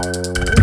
Tchau.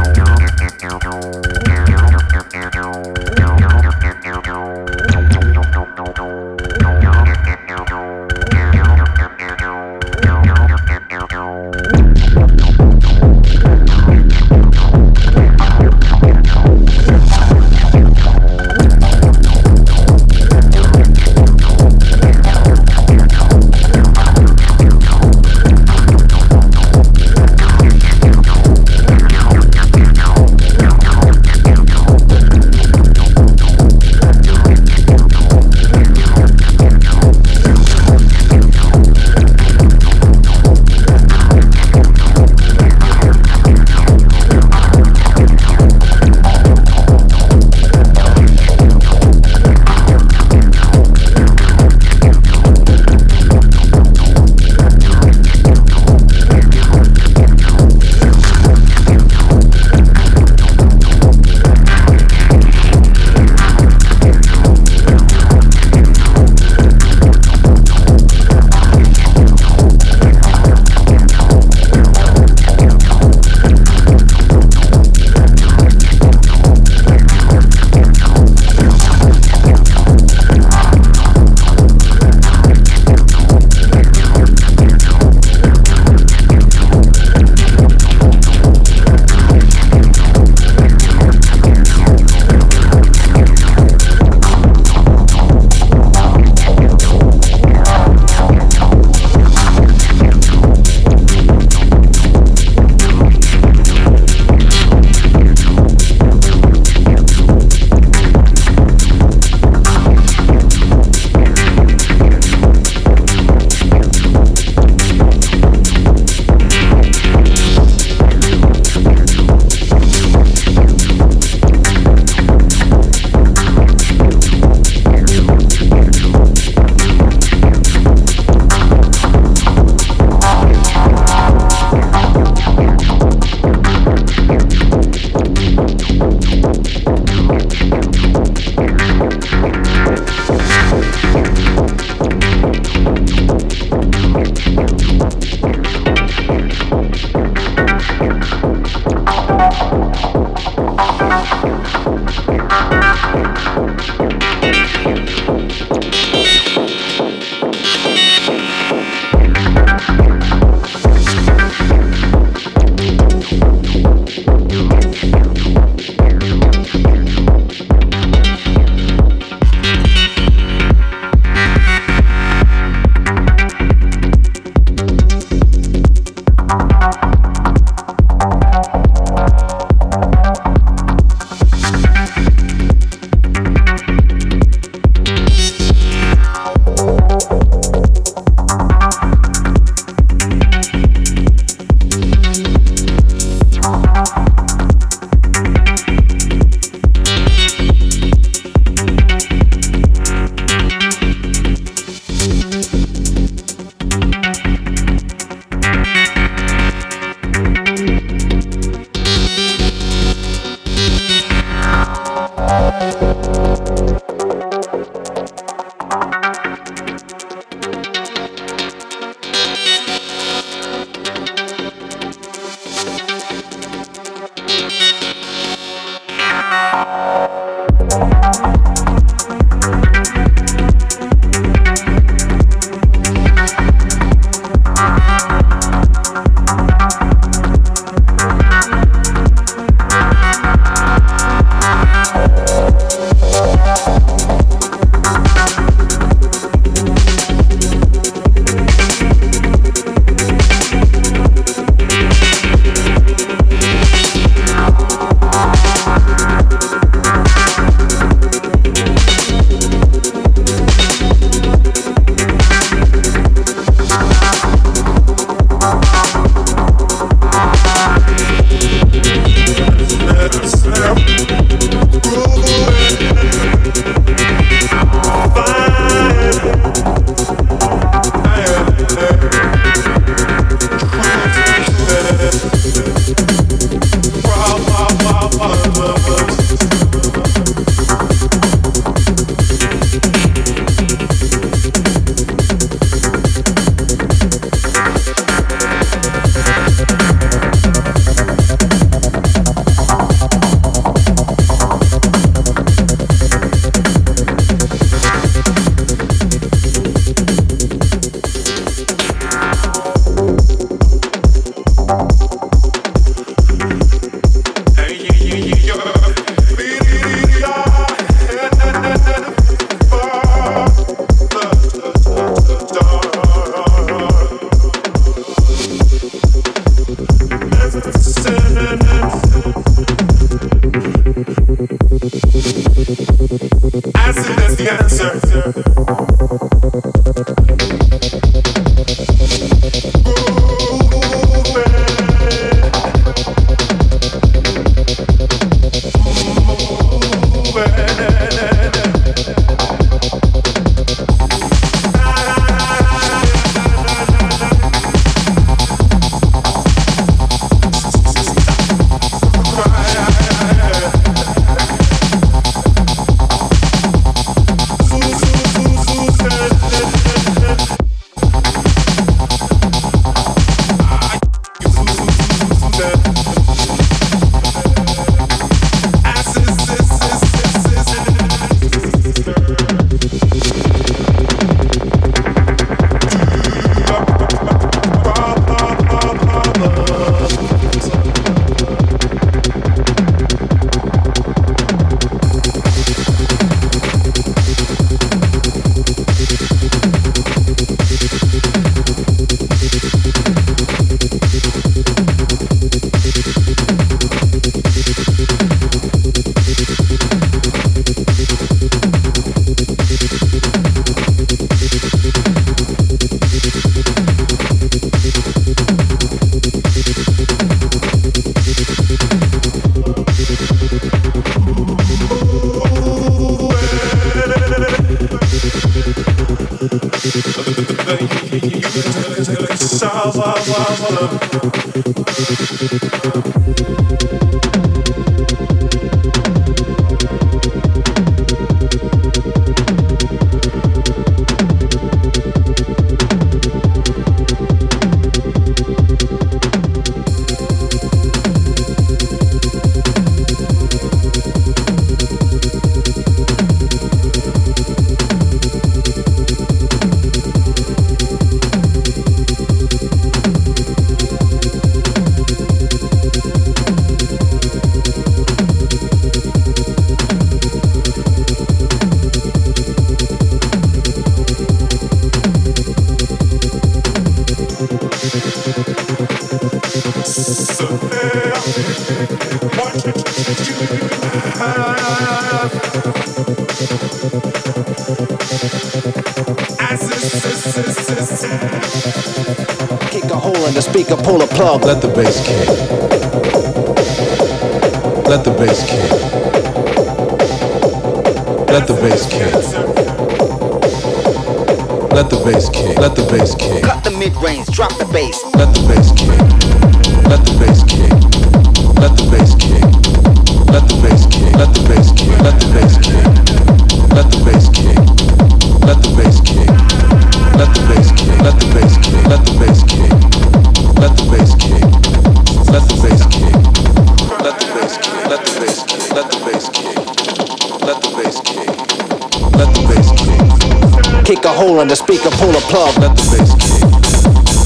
In the speaker, pull a plug. Let the bass kick.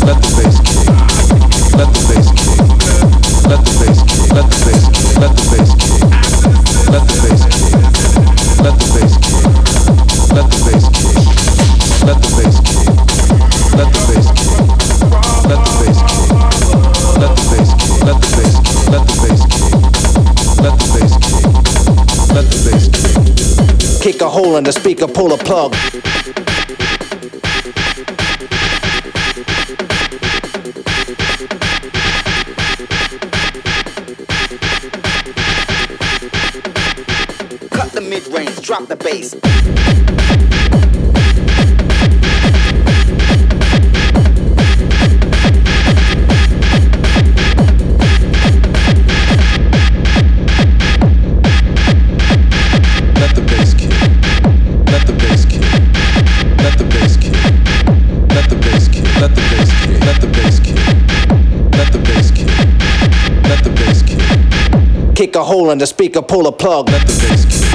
Let the bass kick. Let the bass kick. Let the bass kick. Let the bass kick. Let the bass kick. Let the bass kick. Let the bass kick. Let the bass kick. Let the bass kick. Let the bass kick. Let the bass kick. Let the bass kick. Let the bass kick. Let the bass kick. Let the bass kick. Let the bass kick. Kick a hole in the speaker, pull a plug. Kick. Kick a hole in the speaker, pull a plug. Let the bass kick.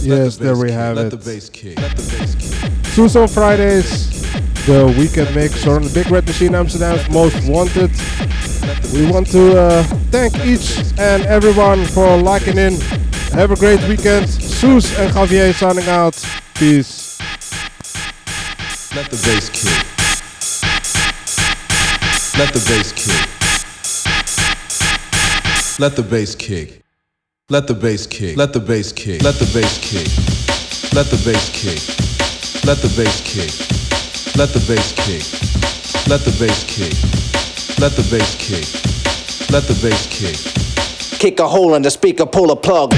Yes, there we have it. Sous On Fridays the weekend mix on the Big Red Machine Amsterdam's Most Wanted. We want to uh, thank each and everyone for liking in. Have a great weekend. Sous and Javier signing out. Peace. Let the bass kick. Let the bass kick. Let the bass kick. Let the bass kick. Let the bass kick. Let the bass kick. Let the bass kick. Let the bass kick. Let the bass kick. Let the bass kick. Let the bass kick. Let the bass kick. Kick a hole in the speaker, pull a plug.